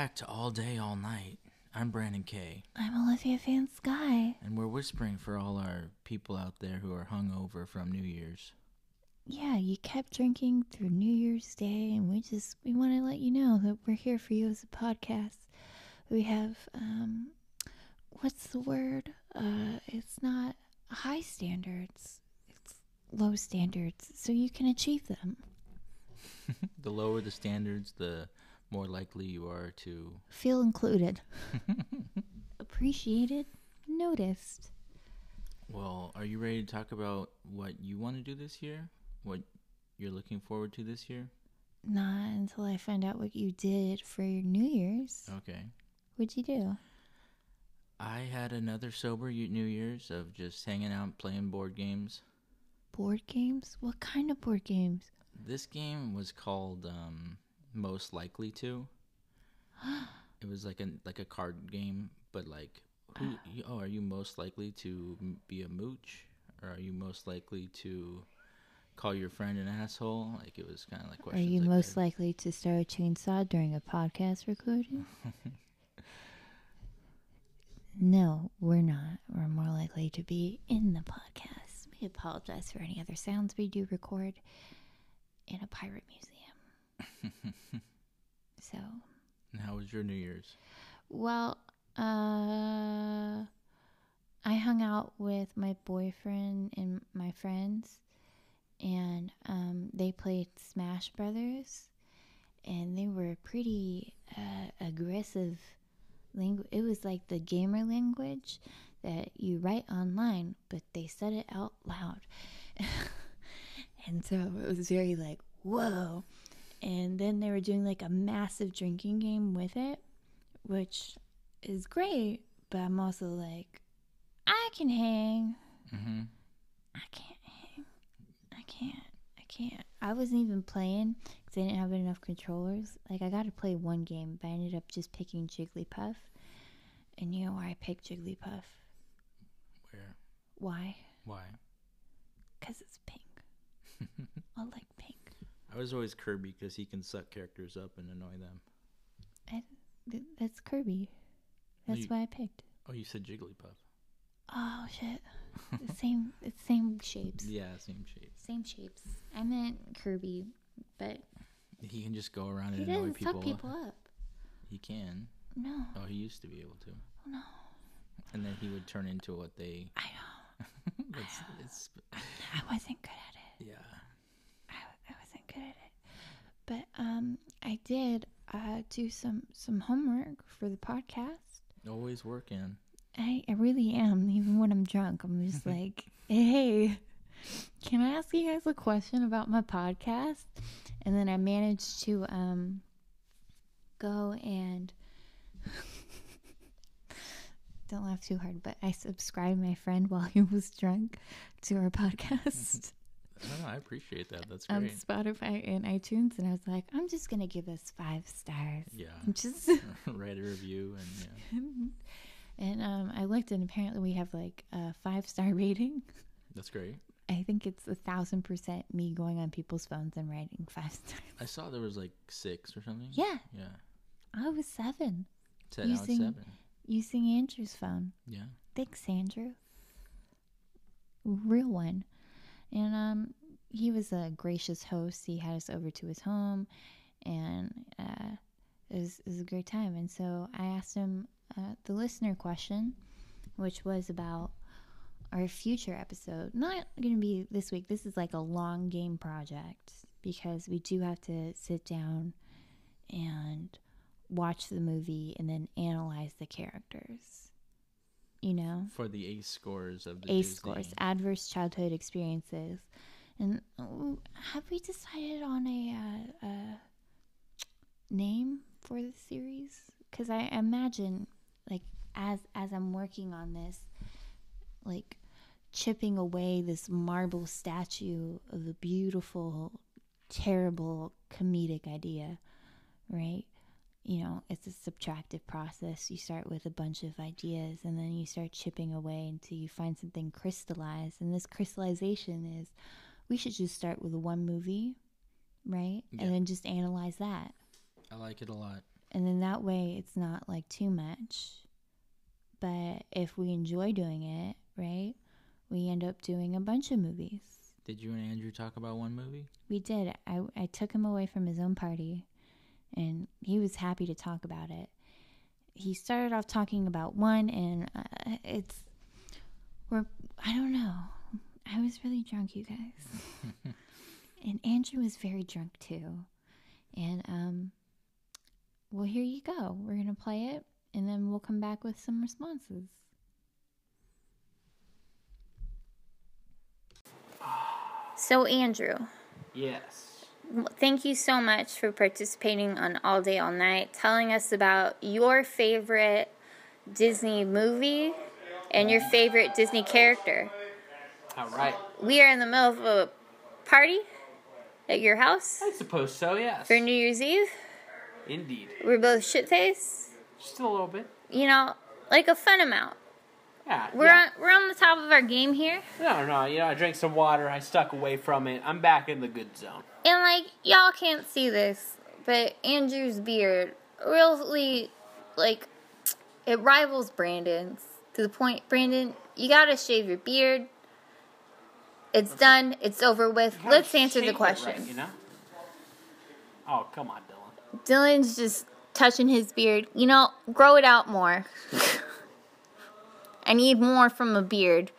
back to All Day, All Night. I'm Brandon Kay, I'm Olivia Van Sky. and we're whispering for all our people out there who are hungover from New Year's. Yeah, you kept drinking through New Year's Day, and we just we want to let you know that we're here for you as a podcast. We have um, what's the word? Uh, it's not high standards. It's low standards, so you can achieve them. the lower the standards, the more likely you are to. Feel included, appreciated, noticed. Well, are you ready to talk about what you want to do this year? What you're looking forward to this year? Not until I find out what you did for your New Year's. Okay. What'd you do? I had another sober New Year's of just hanging out and playing board games. Board games? What kind of board games? This game was called um, Most Likely to. it was like a like a card game, but like, who? Ah. Oh, are you most likely to be a mooch, or are you most likely to call your friend an asshole? Like it was kind of like questions. Are you like most that. likely to start a chainsaw during a podcast recording? no, we're not. We're more likely to be in the podcast. We apologize for any other sounds we do record in a pirate museum. so, And how was your New Year's? well, uh, I hung out with my boyfriend and my friends, and um, they played Smash Brothers, and they were pretty uh, aggressive. Langu- it was like the gamer language that you write online, but they said it out loud, and so it was very like whoa. And then they were doing like a massive drinking game with it, which is great, but I'm also like, I can hang. Mm-hmm. I can't hang. I can't. I can't. I wasn't even playing because I didn't have enough controllers. Like, I got to play one game, but I ended up just picking Jigglypuff. And you know why I picked Jigglypuff? Where? Why? Why? Because it's pink. I like. I was always Kirby because he can suck characters up and annoy them. I, th- that's Kirby. That's You- why I picked. Oh, you said Jigglypuff. Oh, shit. the same, it's same shapes. Yeah, same shapes. Same shapes. I meant Kirby, but He can just go around and annoy doesn't people. suck people up. He can. No. Oh, he used to be able to. Oh, no. And then he would turn into what they. I know. it's, it's, I wasn't good at it. yeah. I, I wasn't good at it. But um, I did uh, do some some homework for the podcast. Always working. I, I really am. Even when I'm drunk, I'm just like, hey, can I ask you guys a question about my podcast? And then I managed to um, go and don't laugh too hard, but I subscribed my friend while he was drunk to our podcast Oh, I appreciate that. That's great. on. Spotify and iTunes. And I was like, I'm just going to give us five stars. yeah. Just Write a review and yeah. and um, I looked and apparently we have like a five star rating. That's great. I think it's a thousand percent me going on people's phones and writing five stars. I saw there was like six or something. Yeah, Yeah. I was seven Ten out of Using- seven. using Andrew's phone. Yeah. Thanks, Andrew. Real one. And um, he was a gracious host. He had us over to his home, and uh, it was it was a great time. And so I asked him uh, the listener question, which was about our future episode. Not going to be this week. This is like a long game project because we do have to sit down and watch the movie and then analyze the characters. You know, For the ace scores of the ACE Disney- scores, adverse childhood experiences. And have we decided on a uh, uh, name for the series? Because I imagine, like, as as I'm working on this, like chipping away this marble statue of a beautiful, terrible comedic idea, right? You know, it's a subtractive process. You start with a bunch of ideas and then you start chipping away until you find something crystallized. And this crystallization is we should just start with one movie, right? Yeah. And then just analyze that. I like it a lot. and then that way it's not like too much. But if we enjoy doing it, right, we end up doing a bunch of movies. Did you and Andrew talk about one movie? We did. I, I took him away from his own party, and he was happy to talk about it. He started off talking about one, and uh, it's we're I don't know. I was really drunk, you guys, and Andrew was very drunk too. And um, well, here you go. We're gonna play it, and then we'll come back with some responses. So, Andrew, Yes. Thank you so much for participating on All Day All Night, telling us about your favorite Disney movie and your favorite Disney character. All right. We are in the middle of a party at your house I suppose so. Yes. for New Year's Eve. Indeed. We're both shit faced, Just a little bit. you know, like a fun amount. Yeah. We're yeah. on we're on the top of our game here, No, no. You know, I drank some water. I stuck away from it. I'm back in the good zone. and like y'all can't see this, but Andrew's beard really like it rivals Brandon's to the point. Brandon, you gotta shave your beard. It's done. It's over with. Let's answer the question. right, you know. Oh come on, Dylan. Dylan's just touching his beard. You know, grow it out more. I need more from a beard.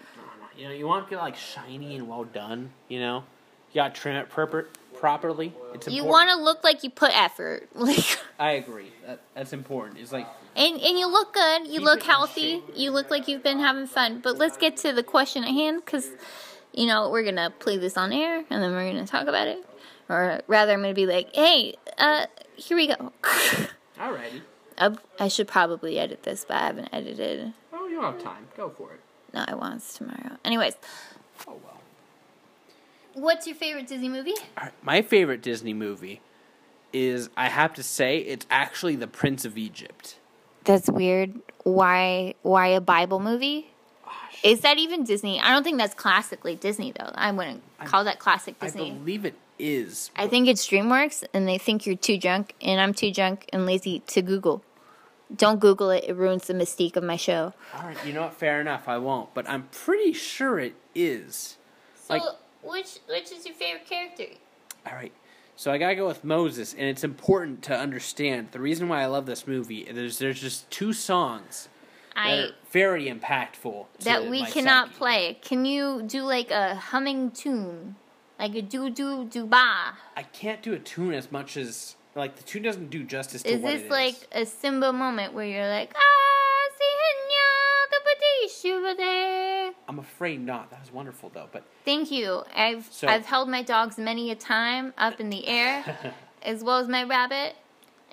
You know, you want to get like shiny and well done. You know, you got to trim it proper properly. It's You want to look like you put effort, like, I agree. That, that's important. It's like and and you look good. You look healthy. You look like you've been having fun. But let's get to the question at hand, because you know we're gonna play this on air, and then we're gonna talk about it. Or rather, I'm gonna be like, hey, uh, here we go. alrighty. I, I should probably edit this, but I haven't edited. Don't have time. Go for it. No, I want this tomorrow. Anyways, Oh well. what's your favorite Disney movie? All right, my favorite Disney movie is I have to say it's actually The Prince of Egypt. That's weird. Why why a Bible movie? Ah, Gosh. Is that even Disney? I don't think that's classically Disney though. I wouldn't call that classic Disney. I believe it is. I think it's DreamWorks and they think you're too drunk and I'm too drunk and lazy to Google. Don't Google it, it ruins the mystique of my show. All right, you know what? Fair enough. I won't, but I'm pretty sure it is. So Like- which which is your favorite character? All right. So I gotta go with Moses, and it's important to understand the reason why I love this movie. There's there's just two songs that I are very impactful. to that we my cannot psyche. play. Can you do like a humming tune? Like a do do do ba? I can't do a tune as much as like the tune doesn't do justice to Is what this it is. like a Simba moment where you're like, ah, si the Padish over? I'm afraid not. That was wonderful though, but Thank you. I've So- I've held my dogs many a time up in the air, as well as my rabbit,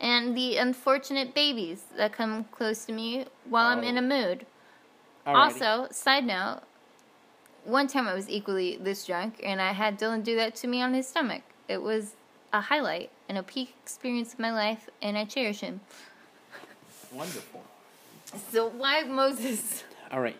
and the unfortunate babies that come close to me while I'm in a mood. alrighty. Also, side note, one time I was equally this drunk, and I had Dylan do that to me on his stomach. It was a highlight and a peak experience of my life, and I cherish him. wonderful. So why Moses? All right.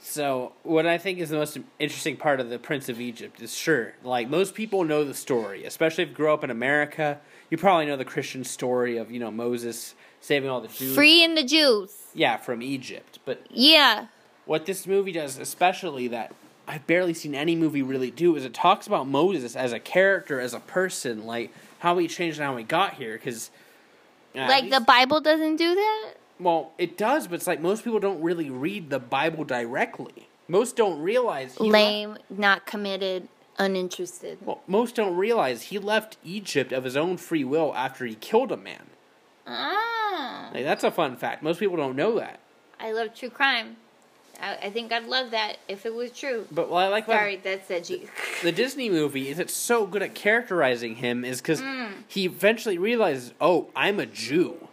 So, what I think is the most interesting part of the Prince of Egypt is sure, like most people know the story, especially if you grow up in America. You probably know the Christian story of you know Moses saving all the Jews. Freeing the Jews. Yeah, from Egypt. But Yeah. what this movie does, especially that I've barely seen any movie really do, is it talks about Moses as a character, as a person, like how we changed and how we got here. Because Like the Bible doesn't do that? Well, it does, but it's like most people don't really read the Bible directly. Most don't realize. Lame, not committed, uninterested. Well, most don't realize he left Egypt of his own free will after he killed a man. Ah. Like, that's a fun fact. Most people don't know that. I love true crime. I, I think I'd love that if it was true. But what I like about Sorry, that's edgy. the Disney movie is it's so good at characterizing him is because mm. he eventually realizes, oh, I'm a Jew.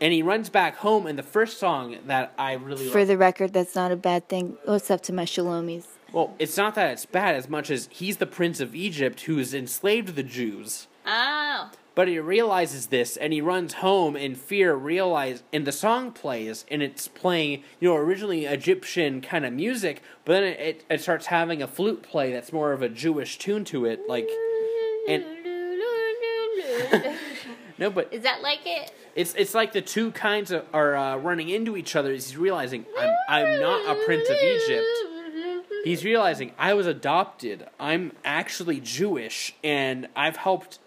And he runs back home, and the first song that I really For like, the record, that's not a bad thing. What's up to my shalomies? well, it's not that it's bad as much as he's the prince of Egypt who's enslaved the Jews. Oh. But he realizes this, and he runs home in fear. Realize, and the song plays, and it's playing, you know, originally Egyptian kind of music, but then it, it, starts having a flute play that's more of a Jewish tune to it, like. And no, but Is that like it? It's it's like the two kinds of, are uh, running into each other. He's realizing I'm I'm not a prince of Egypt. He's realizing I was adopted. I'm actually Jewish, and I've helped.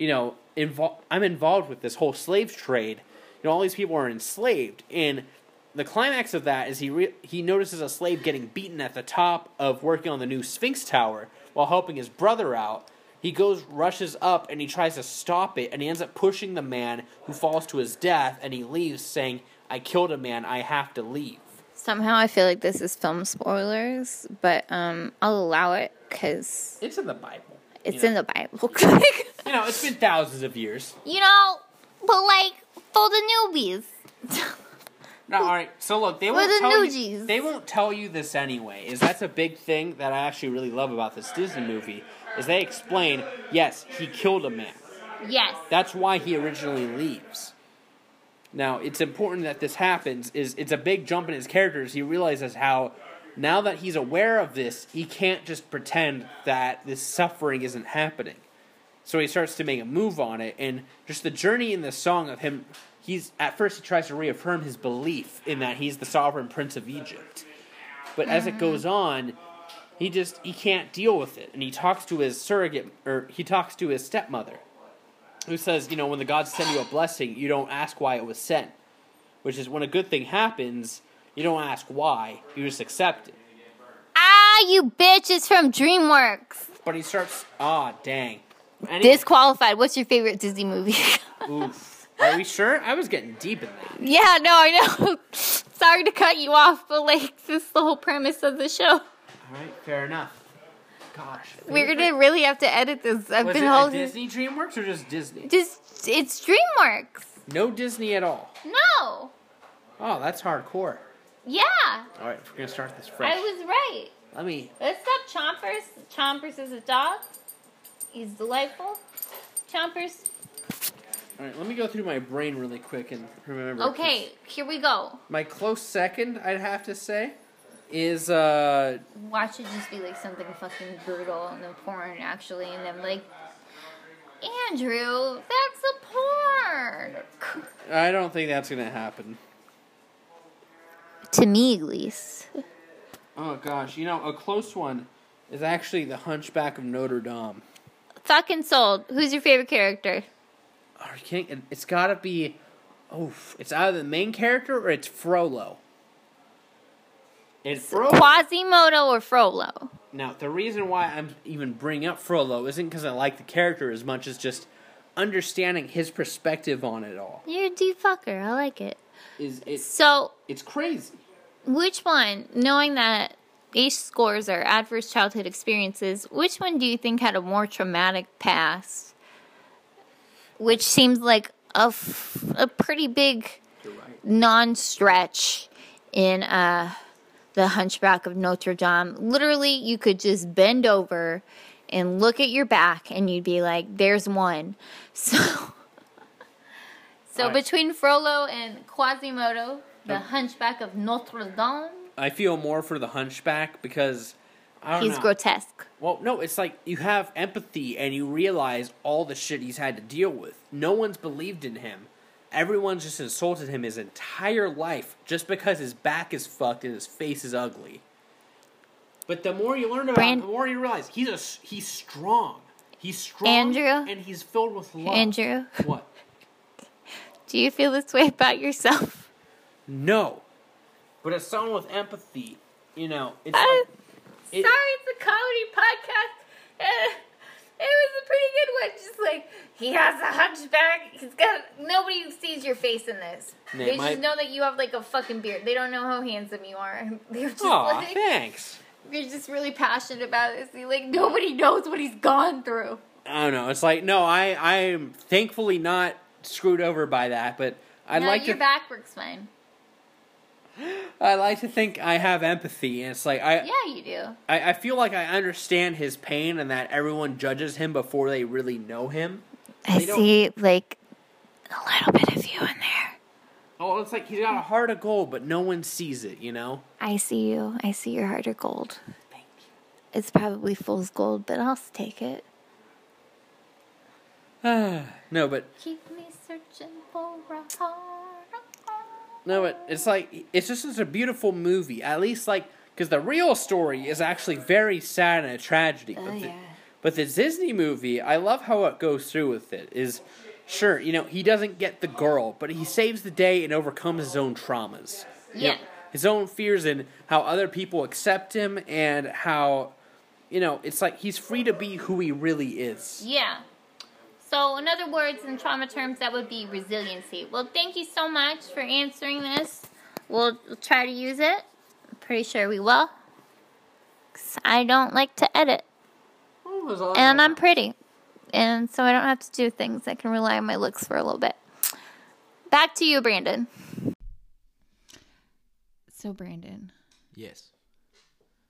You know, invol- I'm involved with this whole slave trade. You know, all these people are enslaved, and the climax of that is he re- he notices a slave getting beaten at the top of working on the new Sphinx Tower while helping his brother out. He goes, rushes up, and he tries to stop it, and he ends up pushing the man who falls to his death, and he leaves saying, I killed a man, I have to leave. Somehow I feel like this is film spoilers, but um, I'll allow it because It's in the Bible. It's you in the Bible. You know, it's been thousands of years. you know, but like for the newbies. No, all right. So look, they won't the tell you. They won't tell you this anyway. Is that's a big thing that I actually really love about this Disney movie. Is they explain, yes, he killed a man. yes. That's why he originally leaves. Now, it's important that this happens. Is it's a big jump in his characters. He realizes how now that he's aware of this, he can't just pretend that this suffering isn't happening. So he starts to make a move on it, and just the journey in the song of him. He's at first he tries to reaffirm his belief in that he's the sovereign prince of Egypt, but as it goes on, he just he can't deal with it, and he talks to his surrogate or he talks to his stepmother, who says, you know, when the gods send you a blessing, you don't ask why it was sent, which is when a good thing happens, you don't ask why, you just accept it. Ah, you bitch! It's from DreamWorks. But he starts, ah, dang. Any- Disqualified. What's your favorite Disney movie? Oof. Are we sure? I was getting deep in that. yeah, no, I know. Sorry to cut you off, but like this is the whole premise of the show. All right, fair enough. Gosh, We're gonna really have to edit this. I've Was been it holding. Disney DreamWorks or just Disney? Just it's DreamWorks. No Disney at all. No. Oh, that's hardcore. Yeah, All right, we're gonna start this fresh. I was right. Let me. Let's stop Chompers. Chompers is a dog. He's delightful. Chompers. All right, let me go through my brain really quick and remember. Okay, here we go. My close second, I'd have to say, is uh Watch it just be like something fucking brutal and then porn actually, and then like, Andrew, that's a porn. I don't think that's gonna happen. To me, at least. Oh gosh, you know a close one is actually the Hunchback of Notre Dame. Fucking sold. Who's your favorite character? Are you kidding? It's gotta be. Oh, it's either the main character or it's Frollo. It's Frollo. Quasimodo or Frollo? Now, the reason why I'm even bringing up Frollo isn't because I like the character as much as just understanding his perspective on it all. You're a deep fucker. I like it. Is it's So, it's crazy. Which one, knowing that ACE scores are adverse childhood experiences, which one do you think had a more traumatic past? Which seems like a, f- a pretty big right. non stretch in uh, the Hunchback of Notre Dame. Literally, you could just bend over and look at your back, and you'd be like, "There's one." So, so Alright. between Frollo and Quasimodo, the Yep. Hunchback of Notre Dame, I feel more for the Hunchback because I don't he's know. grotesque. Well, no, it's like you have empathy and you realize all the shit he's had to deal with. No one's believed in him. Everyone's just insulted him his entire life just because his back is fucked and his face is ugly. But the more you learn about Brand- him, the more you realize he's a he's strong. He's strong Andrew? and he's filled with love. Andrew, What? do you feel this way about yourself? No. But as someone with empathy, you know, it's Uh, like it- Sorry, it's a comedy podcast. Uh, it was a pretty good one. Just like he has a hunchback. He's got nobody sees your face in this. They They, might- just know that you have like a fucking beard. They don't know how handsome you are. They're just Aw, like thanks. you're just really passionate about this. You're like nobody knows what he's gone through. I don't know. It's like no, I I am thankfully not screwed over by that, but I'd no, like your to back works fine. I like to think I have empathy, and it's like I, Yeah, you do. I I feel like I understand his pain, and that everyone judges him before they really know him. I They see like a little bit of you in there. Oh, it's like he's got a heart of gold, but no one sees it. You know. I see you. I see your heart of gold. Thank you. It's probably fool's gold, but I'll take it. no, but Keep me searching for a heart. No, but it's like it's just such a beautiful movie. At least like because the real story is actually very sad and a tragedy. Oh, but, the, yeah. but the Disney movie, I love how it goes through with it. Is sure you know he doesn't get the girl, but he saves the day and overcomes his own traumas. You know, Yeah. his own fears and how other people accept him and how you know it's like he's free to be who he really is. Yeah. So, in other words, in trauma terms, that would be resiliency. Well, thank you so much for answering this. We'll, we'll try to use it. I'm pretty sure we will. 'Cause I don't like to edit. And I'm pretty. And so I don't have to do things. I can rely on my looks for a little bit. Back to you, Brandon. So, Brandon, Yes.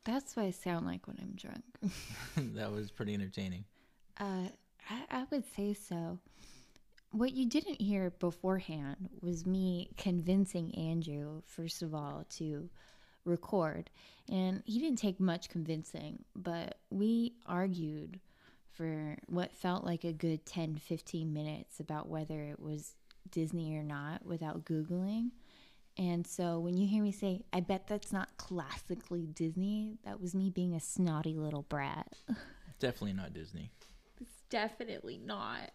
that's what I sound like when I'm drunk. that was pretty entertaining. Uh, I, I would say so. What you didn't hear beforehand was me convincing Andrew, first of all, to record. And he didn't take much convincing, but we argued for what felt like a good 10 15 minutes about whether it was Disney or not without Googling. And so when you hear me say, I bet that's not classically Disney, that was me being a snotty little brat. Definitely not Disney. It's definitely not.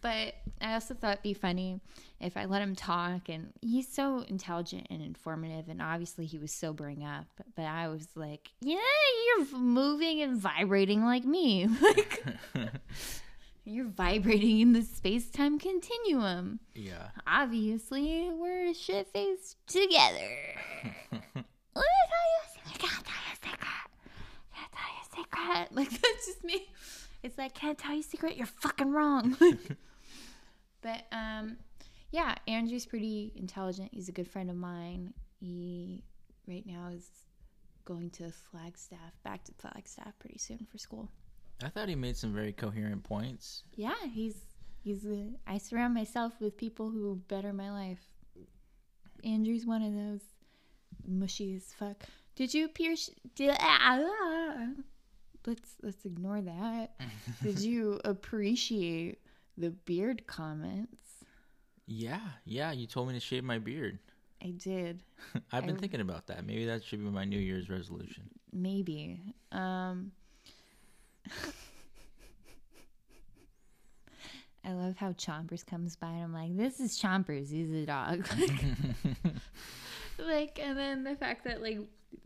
But I also thought it'd be funny if I let him talk, and he's so intelligent and informative, and obviously he was sobering up. But I was like, "Yeah, you're moving and vibrating like me. Like you're vibrating in the space-time continuum. Yeah. Obviously, we're shit faced together." Let me tell you a secret. Can't tell you a secret. Can't tell you a secret. Like that's just me. It's like can't tell you a secret. You're fucking wrong. but um, yeah, Andrew's pretty intelligent. He's a good friend of mine. He right now is going to Flagstaff, back to Flagstaff pretty soon for school. I thought he made some very coherent points. Yeah, he's he's. A, I surround myself with people who better my life. Andrew's one of those mushy as fuck. Did you pierce? Did, ah, let's let's ignore that. Did you appreciate the beard comments? Yeah, yeah. You told me to shave my beard. I did. I've been I- thinking about that. Maybe that should be my New Year's resolution. Maybe. Um I love how Chompers comes by and I'm like, this is Chompers, he's a dog. like and then the fact that like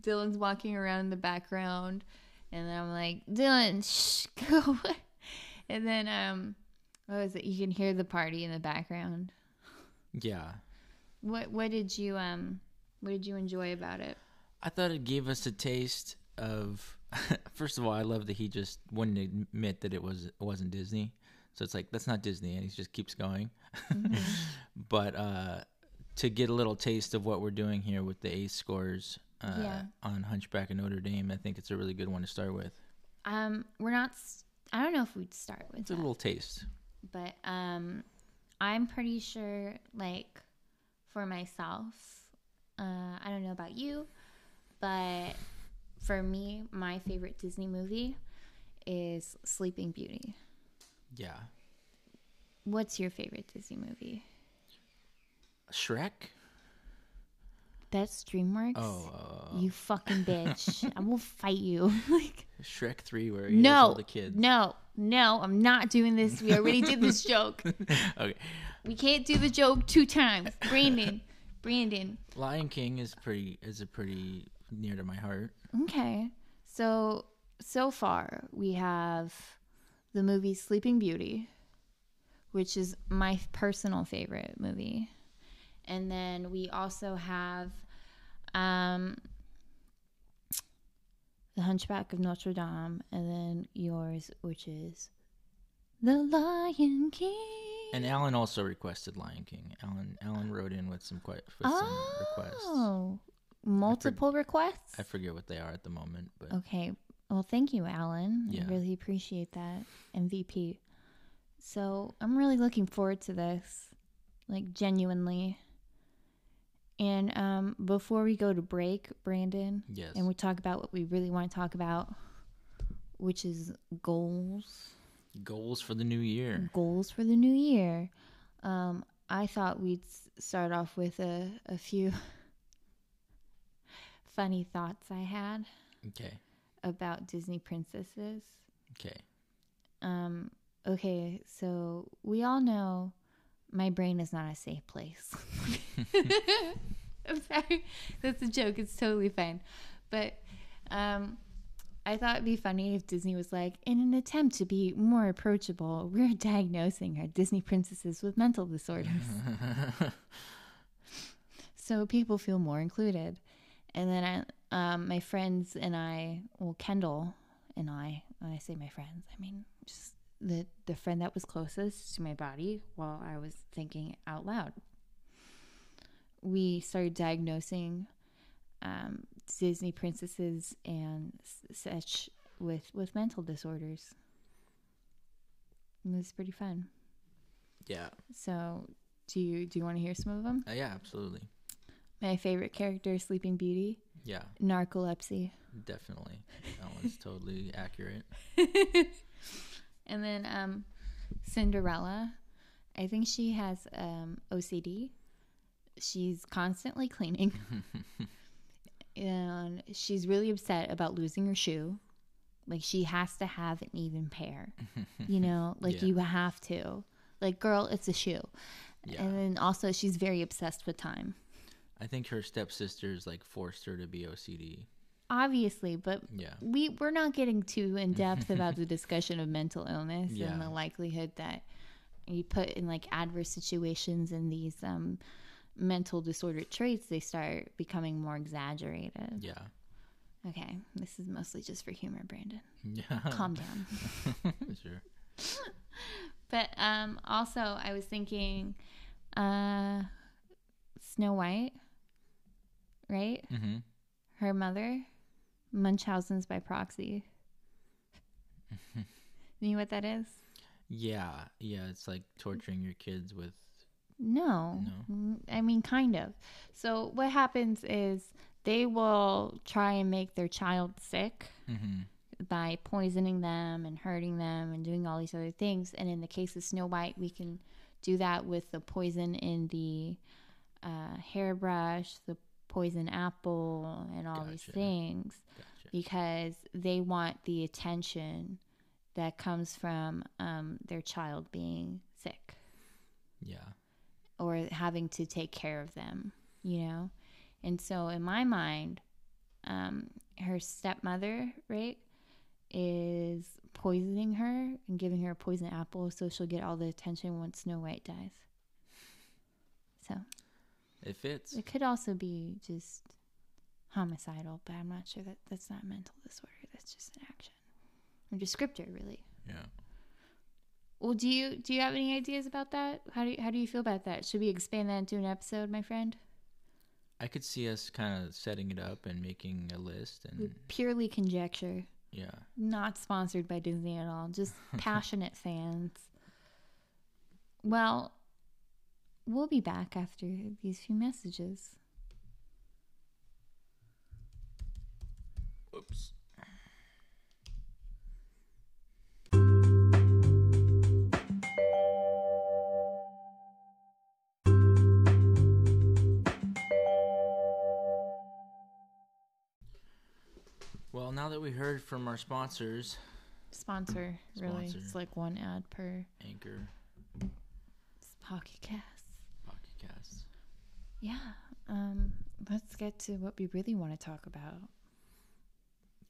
Dylan's walking around in the background and then I'm like, Dylan, shh, go. And then um what was it? You can hear the party in the background. yeah. What what did you um what did you enjoy about it? I thought it gave us a taste of. First of all, I love that he just wouldn't admit that it was it wasn't Disney. So it's like that's not Disney, and he just keeps going. but uh, to get a little taste of what we're doing here with the ACE scores uh, Yeah. on Hunchback of Notre Dame, I think it's a really good one to start with. Um, we're not. I don't know if we'd start with It's a little taste. but um, I'm pretty sure. Like for myself, uh, I don't know about you, but for me, my favorite Disney movie is Sleeping Beauty. Yeah. What's your favorite Disney movie? Shrek. That's DreamWorks. Oh, uh, You fucking bitch! I will fight you. like Shrek Three, where he has all no, the kids. no, no! I'm not doing this. We already did this joke. okay. We can't do the joke two times. Brandon, Brandon. Lion King is pretty is a pretty near to my heart. Okay. So so far we have the movie Sleeping Beauty, which is my personal favorite movie. And then we also have um The Hunchback of Notre Dame and then yours which is The Lion King. And Alan also requested Lion King. Alan Alan wrote in with some quite with some requests. Oh, multiple requests? I forget what they are at the moment, but Okay. Well, thank you, Alan. Yeah. I really appreciate that. MVP. So I'm really looking forward to this. Like genuinely. And um before we go to break, Brandon, yes. and we talk about what we really want to talk about, which is goals. Goals for the new year. goals for the new year. Um, I thought we'd start off with a, a few funny thoughts I had Okay. about Disney princesses. Okay. Um, okay, so we all know my brain is not a safe place. I'm sorry. That's a joke. It's totally fine. But um, I thought it'd be funny if Disney was like, in an attempt to be more approachable, we're diagnosing our Disney princesses with mental disorders. so people feel more included. And then I, um, my friends and I, well, Kendall and I, when I say my friends, I mean just the, the friend that was closest to my body while I was thinking out loud. We started diagnosing um, Disney princesses and such with with mental disorders. It was pretty fun. Yeah. So, do you do you want to hear some of them? Uh, yeah, absolutely. My favorite character, Sleeping Beauty, Yeah, narcolepsy, definitely. That one's totally accurate. and then um, Cinderella. I think she has um, OCD. She's constantly cleaning, and she's really upset about losing her shoe. Like she has to have an even pair. You know, like Yeah. you have to. Like, girl, it's a shoe. Yeah. And then also, she's very obsessed with time. I think her stepsisters like forced her to be OCD. Obviously, but Yeah. we we're not getting too in depth about the discussion of mental illness Yeah. and the likelihood that you put in like adverse situations and these um, mental disorder traits they start becoming more exaggerated. Yeah. Okay, this is mostly just for humor, Brandon. Yeah. Calm down. sure. But um, also, I was thinking, uh, Snow White, right? Mm-hmm. Her mother, Munchausen's by proxy. you know what that is? Yeah. Yeah. It's like torturing your kids with. No. Mm, I mean, kind of. So, what happens is they will try and make their child sick Mm-hmm. by poisoning them and hurting them and doing all these other things. And in the case of Snow White, we can do that with the poison in the uh, hairbrush, the poison apple, and all these things Gotcha. because they want the attention that comes from um, their child being sick Yeah. or having to take care of them, you know? And so in my mind, um, her stepmother, right, is poisoning her and giving her a poison apple so she'll get all the attention once Snow White dies. So It fits. it could also be just homicidal, but I'm not sure that that's not a mental disorder. That's just an action or descriptor, really. Yeah. Well, do you do you have any ideas about that? How do you, how do you feel about that? Should we expand that into an episode, my friend? I could see us kind of setting it up and making a list and Purely conjecture, yeah. not sponsored by Disney at all. Just passionate fans. Well, we'll be back after these few messages. Whoops. Well, now that we heard from our sponsors, Sponsor, really. Sponsor. It's like one ad per Anchor, Pocket Cast. Yeah. Um, let's get to what we really want to talk about.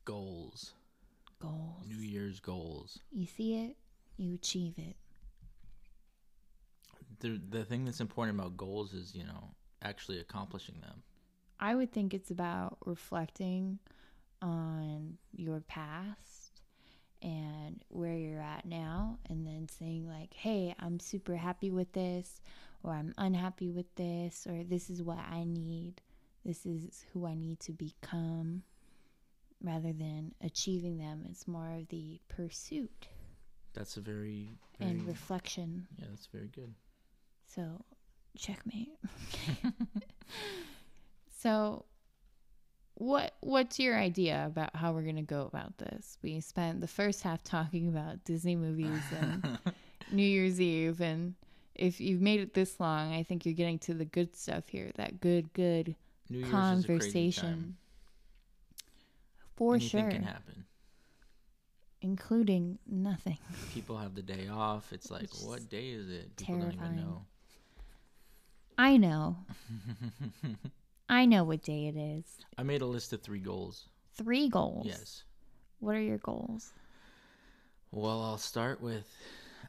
goals, Goals. New Year's goals. You see it, you achieve it. The the thing that's important about goals is you know actually accomplishing them. I would think it's about reflecting on your past and where you're at now, and then saying, like, hey, I'm super happy with this, or I'm unhappy with this, or this is what I need, this is who I need to become, rather than achieving them. It's more of the pursuit That's a very, very and reflection. yeah, that's very good. So, checkmate. so, what what's your idea about how we're gonna go about this? We spent the first half talking about Disney movies and New Year's Eve, and if you've made it this long, I think you're getting to the good stuff here. That good, good New Year's conversation. For Anything sure, can happen. including nothing. People have the day off. It's like, It's what day is it? People don't terrifying. even know. I know. I know what day it is. I made a list of three goals. Three goals. Yes. What are your goals? Well, I'll start with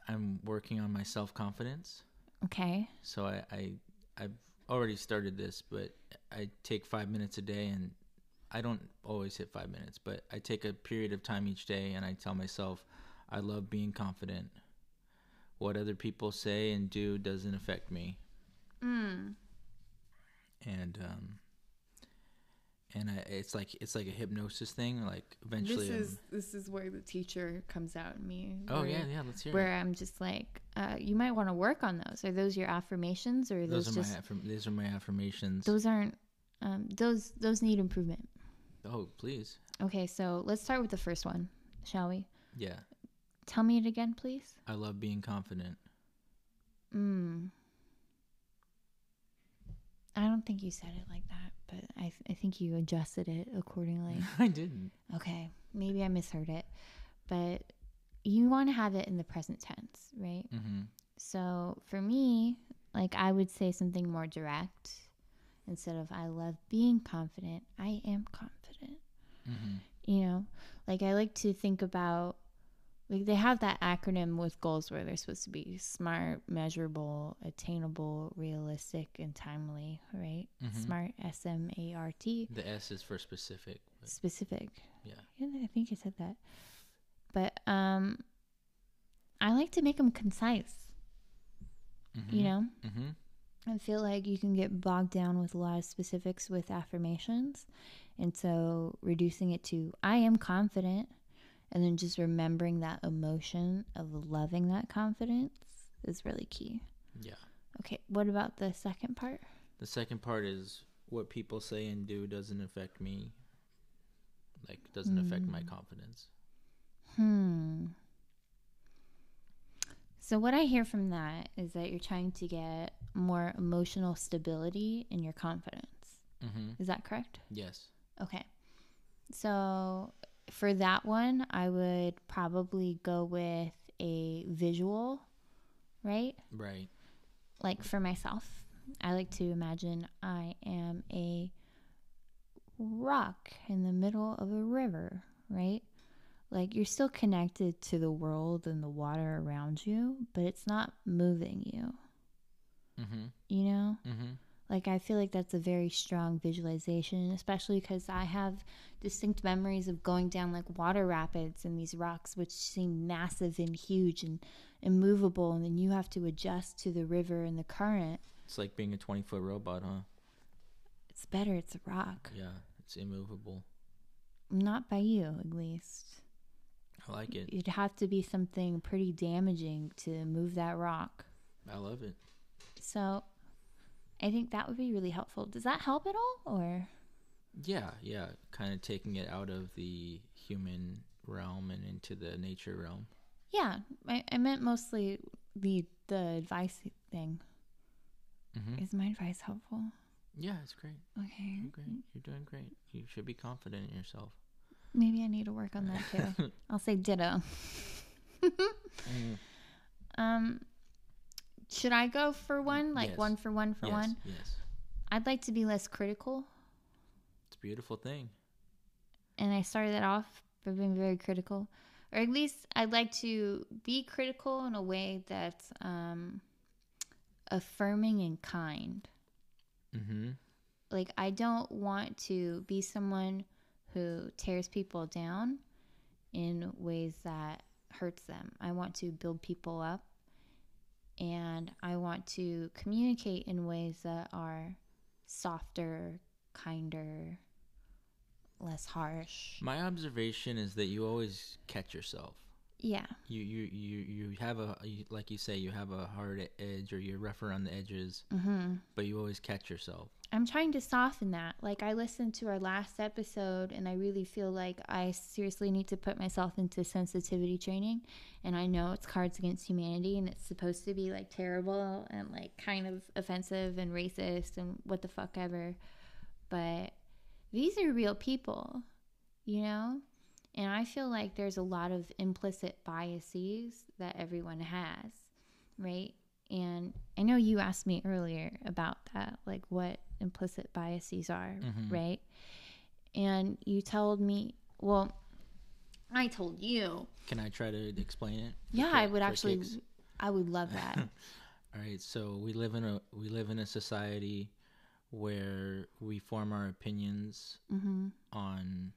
I'm working on my self confidence. Okay. So I, I I've already started this, but I take five minutes a day, and I don't always hit five minutes, but I take a period of time each day, and I tell myself I love being confident. What other people say and do doesn't affect me, Mm. And um, and I, it's like it's like a hypnosis thing. Like eventually, This I'm- is this is where the teacher comes out in me. oh where, yeah, yeah. Let's hear Where it. I'm just like, uh, you might want to work on those. Are those your affirmations, or those, Those are just my affirm- these are my affirmations. those aren't um, those those need improvement. oh please, Okay, so let's start with the first one, shall we? yeah. Tell me it again, please. I love being confident. Mm. I don't think you said it like that, but I, th- I think you adjusted it accordingly. I didn't. okay, maybe I misheard it, but you want to have it in the present tense, right? Mm-hmm. So for me, like I would say something more direct instead of I love being confident. I am confident. Mm-hmm. You know, like I like to think about like they have that acronym with goals where they're supposed to be smart, measurable, attainable, realistic, and timely, right? Mhm. Smart, S M A R T, The S is for specific. Specific. yeah. Yeah, I think I said that. But um I like to make them concise, you know? Mm-hmm. I feel like you can get bogged down with a lot of specifics with affirmations. And so reducing it to I am confident and then just remembering that emotion of loving that confidence is really key. Yeah. Okay, what about the second part? The second part is what people say and do doesn't affect me. Like doesn't affect my confidence. Hmm. So what I hear from that is that you're trying to get more emotional stability in your confidence. Mm-hmm. Is that correct? Yes. Okay. So for that one, I would probably go with a visual, right? Right. Like for myself, I like to imagine I am a rock in the middle of a river, right? Like you're still connected to the world and the water around you, but it's not moving you, Mm-hmm. you know? Mm-hmm. Like I feel like that's a very strong visualization, especially because I have distinct memories of going down like water rapids and these rocks which seem massive and huge and immovable, and then you have to adjust to the river and the current. It's like being a twenty foot robot, huh? It's better it's a rock. Yeah. It's immovable. Not by you, at least. I like it. It'd have to be something pretty damaging to move that rock. I love it. So I think that would be really helpful. Does that help at all? Or Yeah, yeah. Kind of taking it out of the human realm and into the nature realm. yeah, I, I meant mostly the the advice thing. Mm-hmm. Is my advice helpful? Yeah, it's great. Okay. You're great. You're doing great. You should be confident in yourself. Maybe I need to work on that too. I'll say ditto. Mm, Um should I go for one? Like Yes. one for one for yes, one? Yes. I'd like to be less critical. It's a beautiful thing. And I started that off by being very critical. Or at least I'd like to be critical in a way that's um affirming and kind. Mm-hmm. like I don't want to be someone who tears people down in ways that hurts them. I want to build people up and I want to communicate in ways that are softer, kinder, less harsh. My observation is that you always catch yourself. Yeah. You you you you have a you, like you say you have a hard edge or you're rougher on the edges, Mm-hmm. but you always catch yourself. I'm trying to soften that. Like I listened to our last episode and I really feel like I seriously need to put myself into sensitivity training. And I know it's Cards Against Humanity and it's supposed to be like terrible and like kind of offensive and racist and what the fuck ever. But these are real people, you know? And I feel like there's a lot of implicit biases that everyone has, right? And I know you asked me earlier about that, like what implicit biases are, Mhm. right? And you told me, well, I told you. Can I try to explain it? Yeah, ki- I would actually, kicks? I would love that. All right, so we live in a we live in a society where we form our opinions mm-hmm. on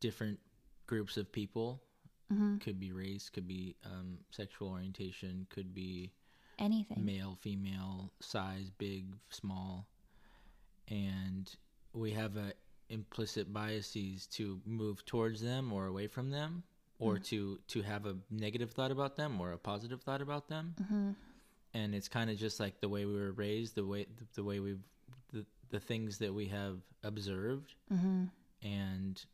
different groups of people. Mm-hmm. Could be race, could be um, sexual orientation, could be Anything. male, female, size, big, small, and we have a implicit biases to move towards them or away from them, or to to have a negative thought about them or a positive thought about them. Mm-hmm. And it's kind of just like the way we were raised, the way the way we've the, the things that we have observed, Mm-hmm. and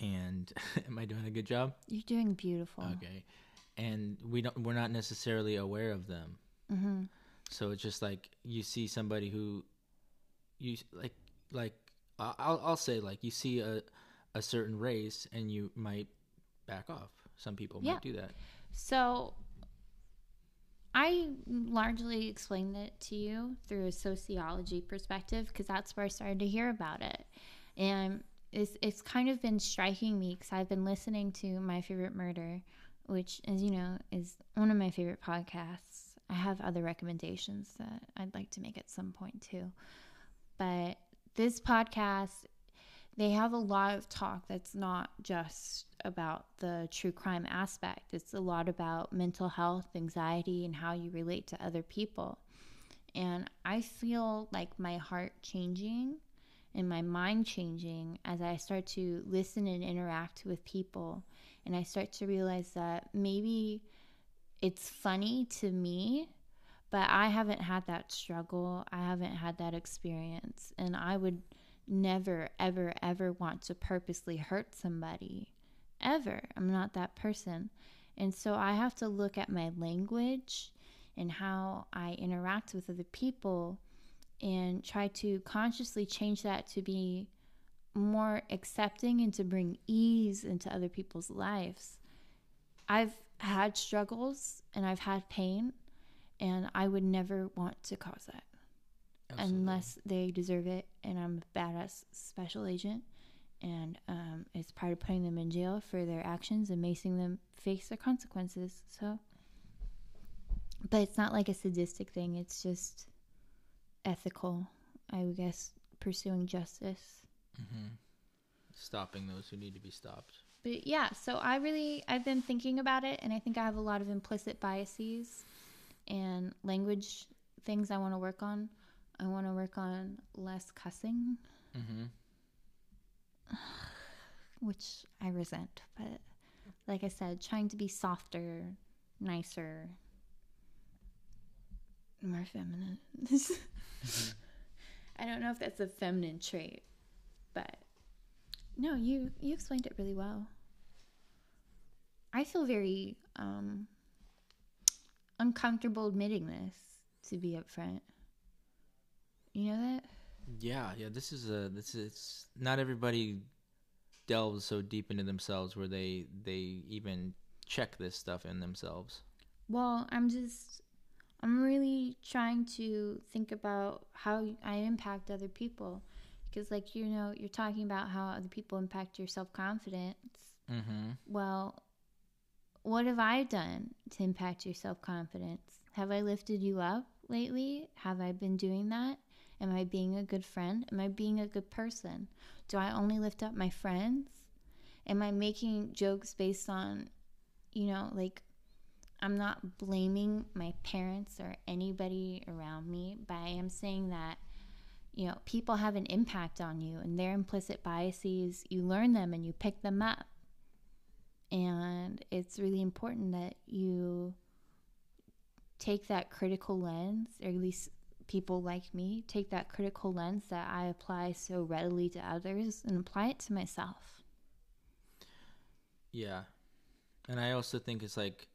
and am I doing a good job? You're doing beautiful. Okay, and we don't we're not necessarily aware of them. Mm-hmm. So it's just like you see somebody who you like like I- I'll I'll say like you see a a certain race and you might back off. Some people Yeah. might do that. So I largely explained it to you through a sociology perspective because that's where I started to hear about it. And it's, it's kind of been striking me because I've been listening to My Favorite Murder, which, as you know, is one of my favorite podcasts. I have other recommendations that I'd like to make at some point too. But this podcast they have a lot of talk that's not just about the true crime aspect. It's a lot about mental health, anxiety, and how you relate to other people. And I feel like my heart changing and my mind changing as I start to listen and interact with people. And I start to realize that maybe it's funny to me, but I haven't had that struggle. I haven't had that experience. And I would never, ever, ever want to purposely hurt somebody. Ever. I'm not that person. And so I have to look at my language and how I interact with other people and try to consciously change that to be more accepting and to bring ease into other people's lives. I've had struggles and I've had pain, and I would never want to cause that Absolutely. unless they deserve it and I'm a badass special agent and um, it's part of putting them in jail for their actions and making them face their consequences so but it's not like a sadistic thing it's just ethical i guess pursuing justice hmm stopping those who need to be stopped. but yeah so i really i've been thinking about it and i think i have a lot of implicit biases and language things i want to work on i want to work on less cussing hmm which I resent. But like I said, trying to be softer, nicer, more feminine. I don't know if that's a feminine trait, but no, you you explained it really well. I feel very um, uncomfortable admitting this, to be upfront. You know that? Yeah, yeah. This is a this is not everybody delves so deep into themselves where they they even check this stuff in themselves. Well, I'm just, I'm really trying to think about how I impact other people. Because, like, you know, you're talking about how other people impact your self confidence. Mm-hmm. Well, what have I done to impact your self confidence? Have I lifted you up lately? Have I been doing that? Am I being a good friend? Am I being a good person? Do I only lift up my friends? Am I making jokes based on, you know, like I'm not blaming my parents or anybody around me, but I am saying that, you know, people have an impact on you and their implicit biases, you learn them and you pick them up. And it's really important that you take that critical lens, or at least people like me take that critical lens that I apply so readily to others and apply it to myself. Yeah. And I also think it's like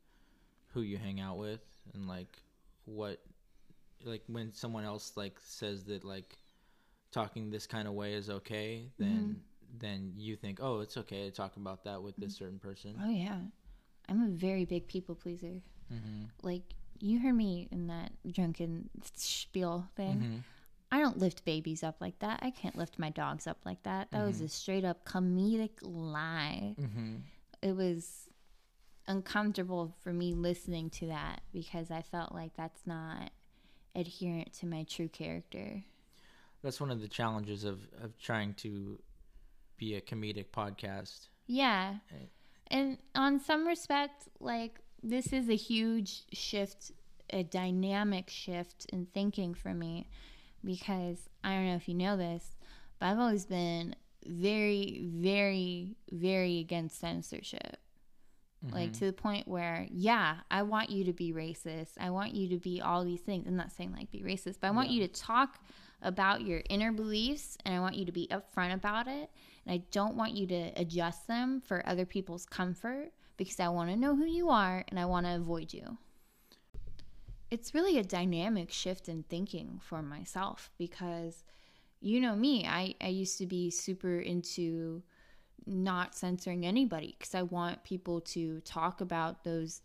who you hang out with and like what like when someone else like says that like talking this kind of way is okay, then mm-hmm. then you think, "Oh, it's okay to talk about that with this certain person." Oh yeah. I'm a very big people pleaser. Mm-hmm. Like you heard me in that drunken spiel thing. Mm-hmm. I don't lift babies up like that. I can't lift my dogs up like that. That mm-hmm. was a straight up comedic lie. Mm-hmm. It was uncomfortable for me listening to that because I felt like that's not adherent to my true character. That's one of the challenges of, of trying to be a comedic podcast. Yeah. And on some respect, like this is a huge shift, a dynamic shift in thinking for me because I don't know if you know this, but I've always been very, very, very against censorship. Mm-hmm. Like to the point where, yeah, I want you to be racist. I want you to be all these things. I'm not saying like be racist, but I want yeah. you to talk about your inner beliefs and I want you to be upfront about it. And I don't want you to adjust them for other people's comfort because I want to know who you are and I want to avoid you. It's really a dynamic shift in thinking for myself because you know me, I, I used to be super into not censoring anybody because I want people to talk about those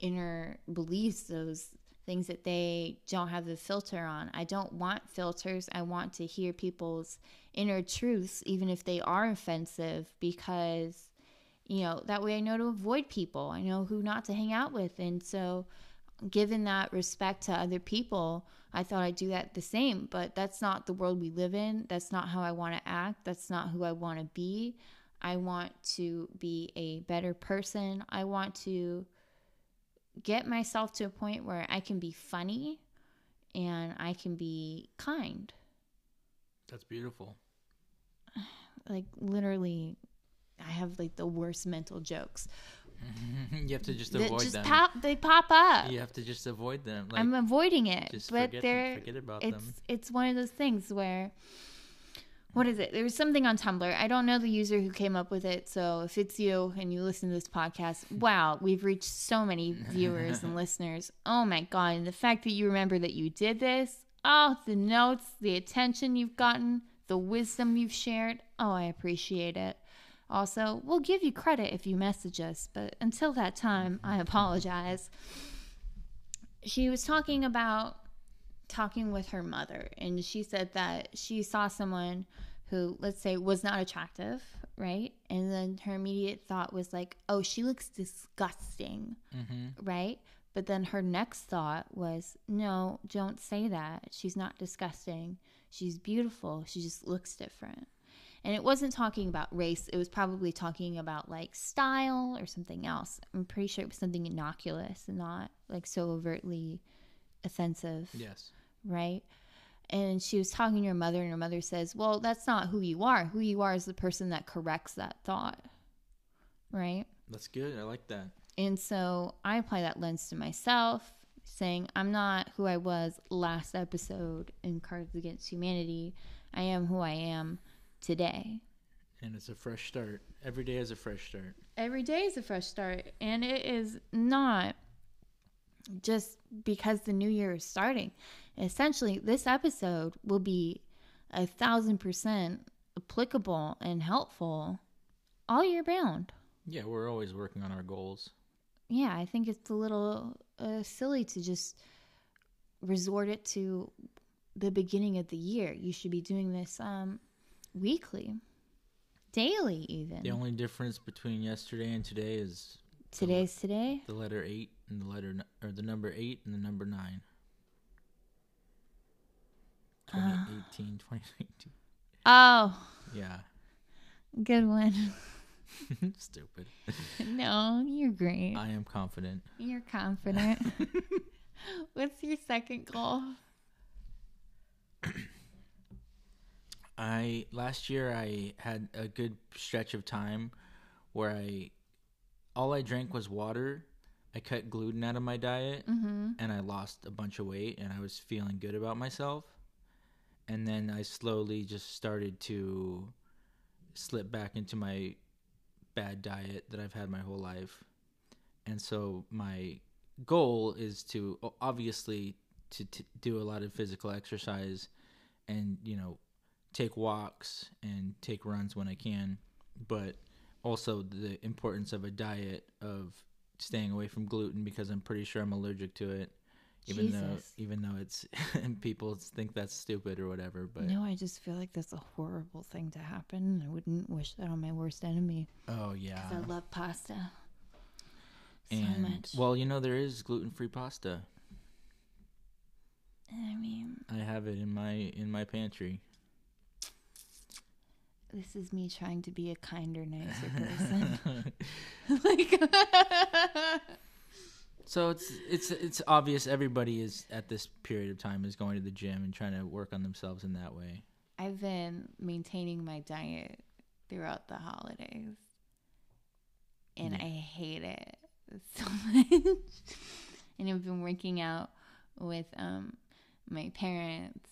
inner beliefs, those things that they don't have the filter on. I don't want filters. I want to hear people's inner truths, even if they are offensive, because you know, that way I know to avoid people. I know who not to hang out with. And so, given that respect to other people, I thought I'd do that the same. But that's not the world we live in. That's not how I want to act. That's not who I want to be. I want to be a better person. I want to get myself to a point where I can be funny and I can be kind. That's beautiful. Like, literally, I have like the worst mental jokes. you have to just avoid just them. Pop, they pop up. You have to just avoid them. Like, I'm avoiding it, but forget, they're forget about it's them. it's one of those things where what is it? There was something on Tumblr. I don't know the user who came up with it. So if it's you and you listen to this podcast, wow, we've reached so many viewers and listeners. Oh my God. And the fact that you remember that you did this, oh, the notes, the attention you've gotten, the wisdom you've shared. Oh, I appreciate it. Also, we'll give you credit if you message us, but until that time, I apologize. She was talking about talking with her mother, and she said that she saw someone who, let's say, was not attractive, right? And then her immediate thought was like, oh, she looks disgusting, mm-hmm. right? But then her next thought was, no, don't say that. She's not disgusting. She's beautiful. She just looks different. And it wasn't talking about race, it was probably talking about like style or something else. I'm pretty sure it was something innocuous and not like so overtly offensive. Yes. Right? And she was talking to her mother, and her mother says, Well, that's not who you are. Who you are is the person that corrects that thought. Right? That's good. I like that. And so I apply that lens to myself, saying, I'm not who I was last episode in Cards Against Humanity. I am who I am today. And it's a fresh start. Every day is a fresh start. Every day is a fresh start. And it is not just because the new year is starting. Essentially, this episode will be a thousand percent applicable and helpful all year round. Yeah, we're always working on our goals. Yeah, I think it's a little uh, silly to just resort it to the beginning of the year. You should be doing this um, weekly, daily, even. The only difference between yesterday and today is today's the, today. The letter eight and the letter or the number eight and the number nine. 2018, uh, 2019. Oh. Yeah. Good one. Stupid. no, you're great. I am confident. You're confident. What's your second goal? I last year I had a good stretch of time where I all I drank was water. I cut gluten out of my diet, Mm-hmm. and I lost a bunch of weight, and I was feeling good about myself. And then I slowly just started to slip back into my bad diet that I've had my whole life. And so my goal is to obviously to, to do a lot of physical exercise and you know take walks and take runs when I can, but also the importance of a diet of staying away from gluten because I'm pretty sure I'm allergic to it. Even though even though it's people think that's stupid or whatever, but No, I just feel like that's a horrible thing to happen. I wouldn't wish that on my worst enemy. oh yeah. 'Cause I love pasta so and much. well, you know there is gluten-free pasta. I mean, I have it in my in my pantry. This is me trying to be a kinder, nicer person. like, So it's it's it's obvious everybody is at this period of time is going to the gym and trying to work on themselves in that way. I've been maintaining my diet throughout the holidays, and Yeah. I hate it so much. and I've been working out with um, my parents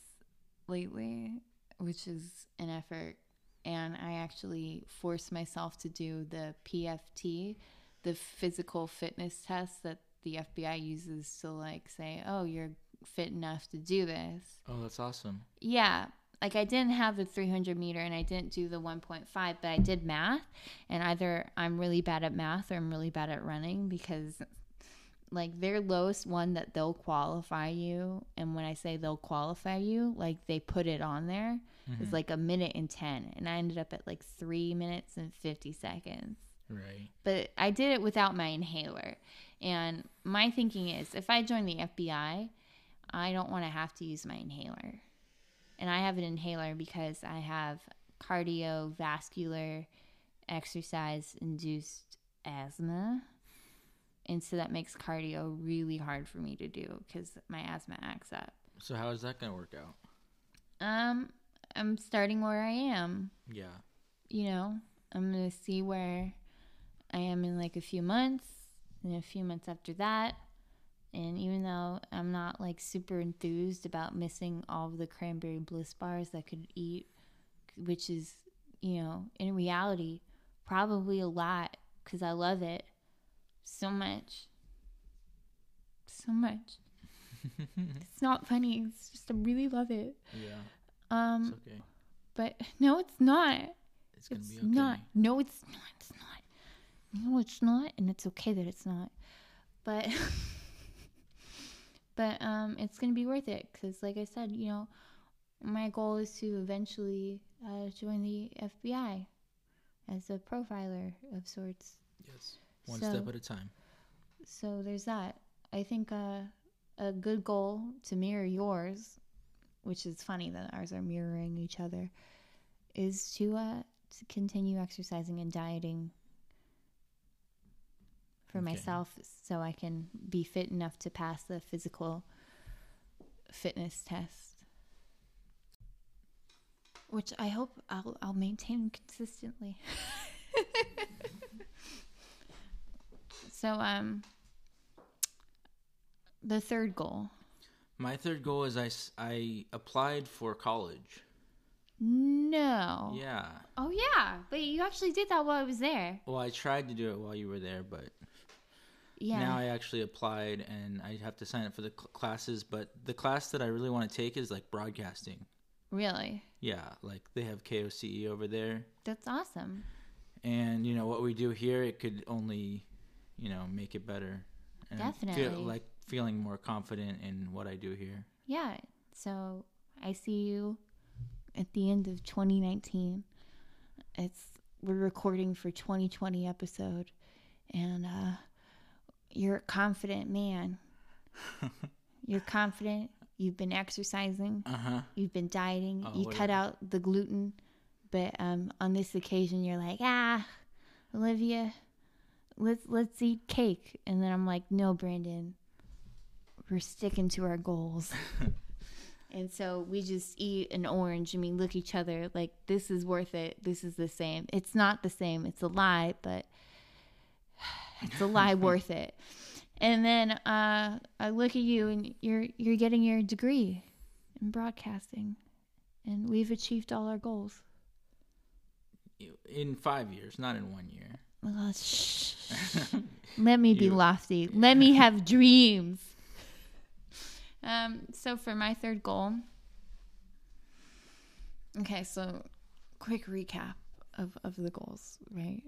lately, which is an effort. And I actually forced myself to do the PFT, the physical fitness test that the FBI uses to like say, "Oh, you're fit enough to do this." Oh, that's awesome. Yeah. Like I didn't have the 300 meter and I didn't do the 1.5, but I did math. And either I'm really bad at math or I'm really bad at running because, like, their lowest one that they'll qualify you. And when I say they'll qualify you, like, they put it on there is like a minute and 10. And I ended up at like three minutes and 50 seconds Right. but I did it without my inhaler. And my thinking is if I join the FBI, I don't want to have to use my inhaler. And I have an inhaler because I have cardiovascular exercise induced asthma. And so that makes cardio really hard for me to do because my asthma acts up. So how is that going to work out? Um, I'm starting where I am. Yeah. you know, I'm gonna see where I am in like a few months, and a few months after that. And even though I'm not like super enthused about missing all of the cranberry bliss bars I could eat, which is, you know, in reality, probably a lot because I love it so much. So much. it's not funny. It's just I really love it. Yeah. Um, It's okay. but no, it's not. It's to It's be okay. not. No, it's not. It's not. No, it's not, and it's okay that it's not. But, but um, it's gonna be worth it because, like I said, you know, my goal is to eventually uh, join the FBI as a profiler of sorts. Yes. One So- step at a time. So there's that. I think uh, a good goal to mirror yours, which is funny that ours are mirroring each other, is to uh, to continue exercising and dieting for Okay. myself, so I can be fit enough to pass the physical fitness test. Which I hope I'll I'll maintain consistently. so um the third goal. My third goal is I, I applied for college. No. Yeah. Oh yeah, but you actually did that while I was there. Well, I tried to do it while you were there, but Yeah. now I actually applied and I have to sign up for the cl- classes. But the class that I really want to take is like broadcasting. really? Yeah, like they have KOCE over there. That's awesome. and you know what we do here it could only you know make it better and Definitely. feel like feeling more confident in what i do here Yeah. So I see you at the end of 2019. It's we're recording for 2020 episode, and uh, you're a confident man. you're confident. You've been exercising. uh-huh You've been dieting. Oh, you cut out the gluten, but um, on this occasion, you're like, ah, Olivia, let's let's eat cake. And then I'm like, no, Brandon, we're sticking to our goals. and so we just eat an orange and we look each other like, this is worth it. This is the same. It's not the same. It's a lie, but It's a lie worth it. And then uh, I look at you, and you're you're getting your degree in broadcasting, and we've achieved all our goals. In five years, not in one year. Oh. Let me be You- lofty. Let me have dreams. Um, so for my third goal. Okay, so quick recap of, of the goals, right?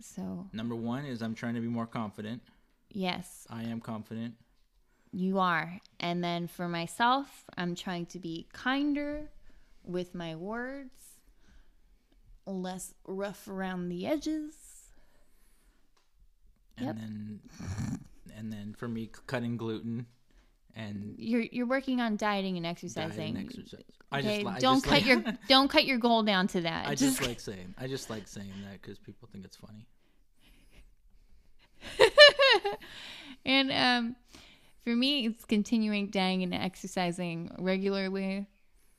So Number one is I'm trying to be more confident. yes, I am confident. you are. And then for myself, I'm trying to be kinder with my words, less rough around the edges. And Yep. then and then for me cutting gluten and You're you're working on dieting and diet exercising. and exercise. I Okay, just, don't just cut like, your don't cut your goal down to that. I just like saying I just like saying that because people think it's funny. and um, for me, it's continuing dieting and exercising regularly.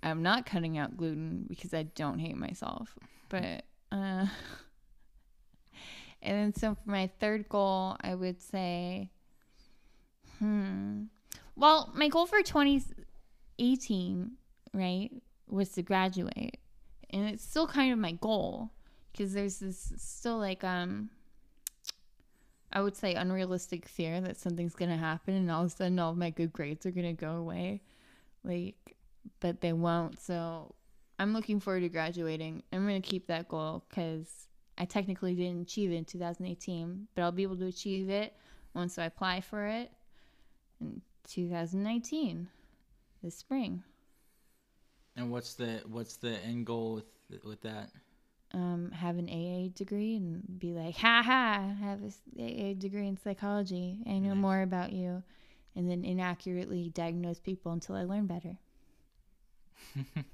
I'm not cutting out gluten because I don't hate myself, but uh, and then so for my third goal, I would say, hmm, well, my goal for 2018, right, was to graduate, and it's still kind of my goal because there's this still like um I would say unrealistic fear that something's gonna happen and all of a sudden all of my good grades are gonna go away. Like but they won't. So I'm looking forward to graduating. I'm gonna keep that goal because I technically didn't achieve it in 2018, but I'll be able to achieve it once I apply for it in 2019, this spring. And what's the what's the end goal with with that? um, have an AA degree and be like, ha ha, I have this AA degree in psychology. I know Nice. more about you. And then inaccurately diagnose people until I learn better.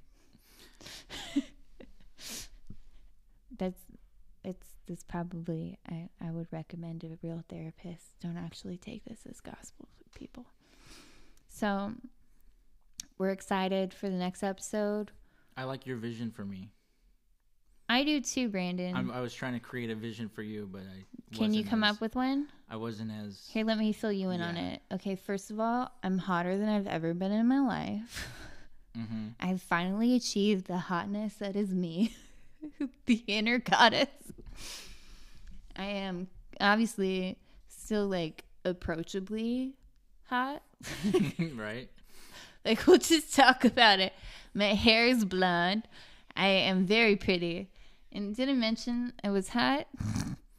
that's, it's, that's probably, I, I would recommend a real therapist. Don't actually take this as gospel, people. So we're excited for the next episode. I like your vision for me. I do too, Brandon. I'm, I was trying to create a vision for you, but I Can you come as- up with one? I wasn't as Here, let me fill you in on it. Okay, first of all, I'm hotter than I've ever been in my life. hmm I've finally achieved the hotness that is me, the inner goddess. I am obviously still like approachably hot. right. Like, we'll just talk about it. My hair is blonde. I am very pretty. And didn't mention I was hot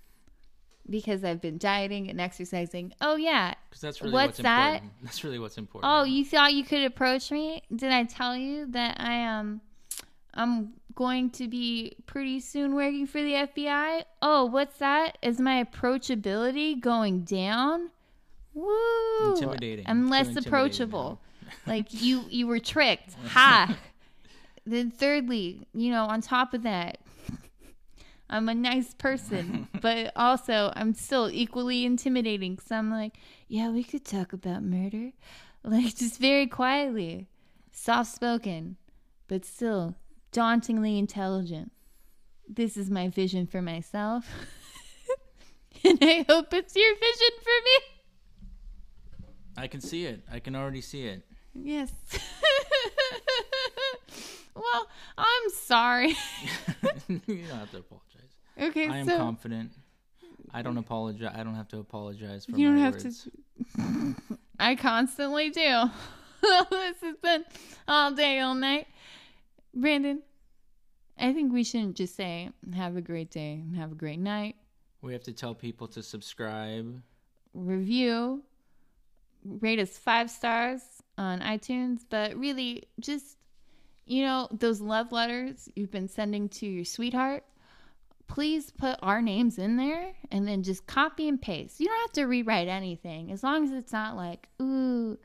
because I've been dieting and exercising. Oh, yeah. Because that's really What's what's, that? important. That's really what's important. Oh, you thought you could approach me? Did I tell you that I am I'm going to be pretty soon working for the FBI? Oh, what's that? Is my approachability going down? Woo! Intimidating. I'm less intimidating approachable. like you you were tricked. Ha. then thirdly, you know, on top of that, I'm a nice person, but also I'm still equally intimidating. So I'm like, yeah, we could talk about murder. Like just very quietly. Soft spoken, but still dauntingly intelligent. This is my vision for myself. and I hope it's your vision for me. I can see it. I can already see it. Yes. well, I'm sorry. you don't have to apologize. okay, I am so confident. I don't apologize. I don't have to apologize for You don't my have to- I constantly do. this has been all day, all night. Brandon, I think we shouldn't just say have a great day and have a great night. We have to tell people to subscribe. Review, rate us five stars on iTunes, but really just, you know, those love letters you've been sending to your sweetheart. Please put our names in there and then just copy and paste. You don't have to rewrite anything as long as it's not like, ooh,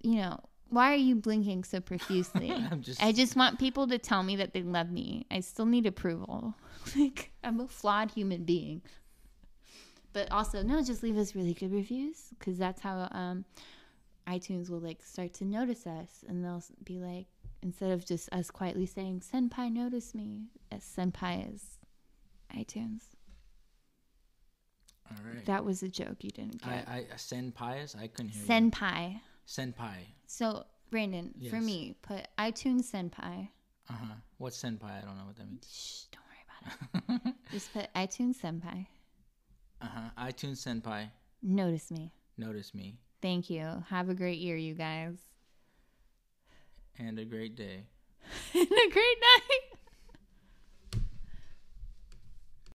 you know, why are you blinking so profusely? I'm just. I just want people to tell me that they love me. I still need approval. Like I'm a flawed human being. But also, no, just leave us really good reviews because that's how um, iTunes will like start to notice us, and they'll be like, instead of just us quietly saying "Senpai, notice me," as Senpai is iTunes. All right. That was a joke you didn't get. I, I senpais. I couldn't hear you. senpai. Senpai. So Brandon, for me, put iTunes senpai. Uh huh. What's senpai? I don't know what that means. Shh, don't worry about it. Just put iTunes senpai. Uh huh. iTunes senpai. Notice me. Notice me Thank you. Have a great year, you guys. and a great day. and a great night.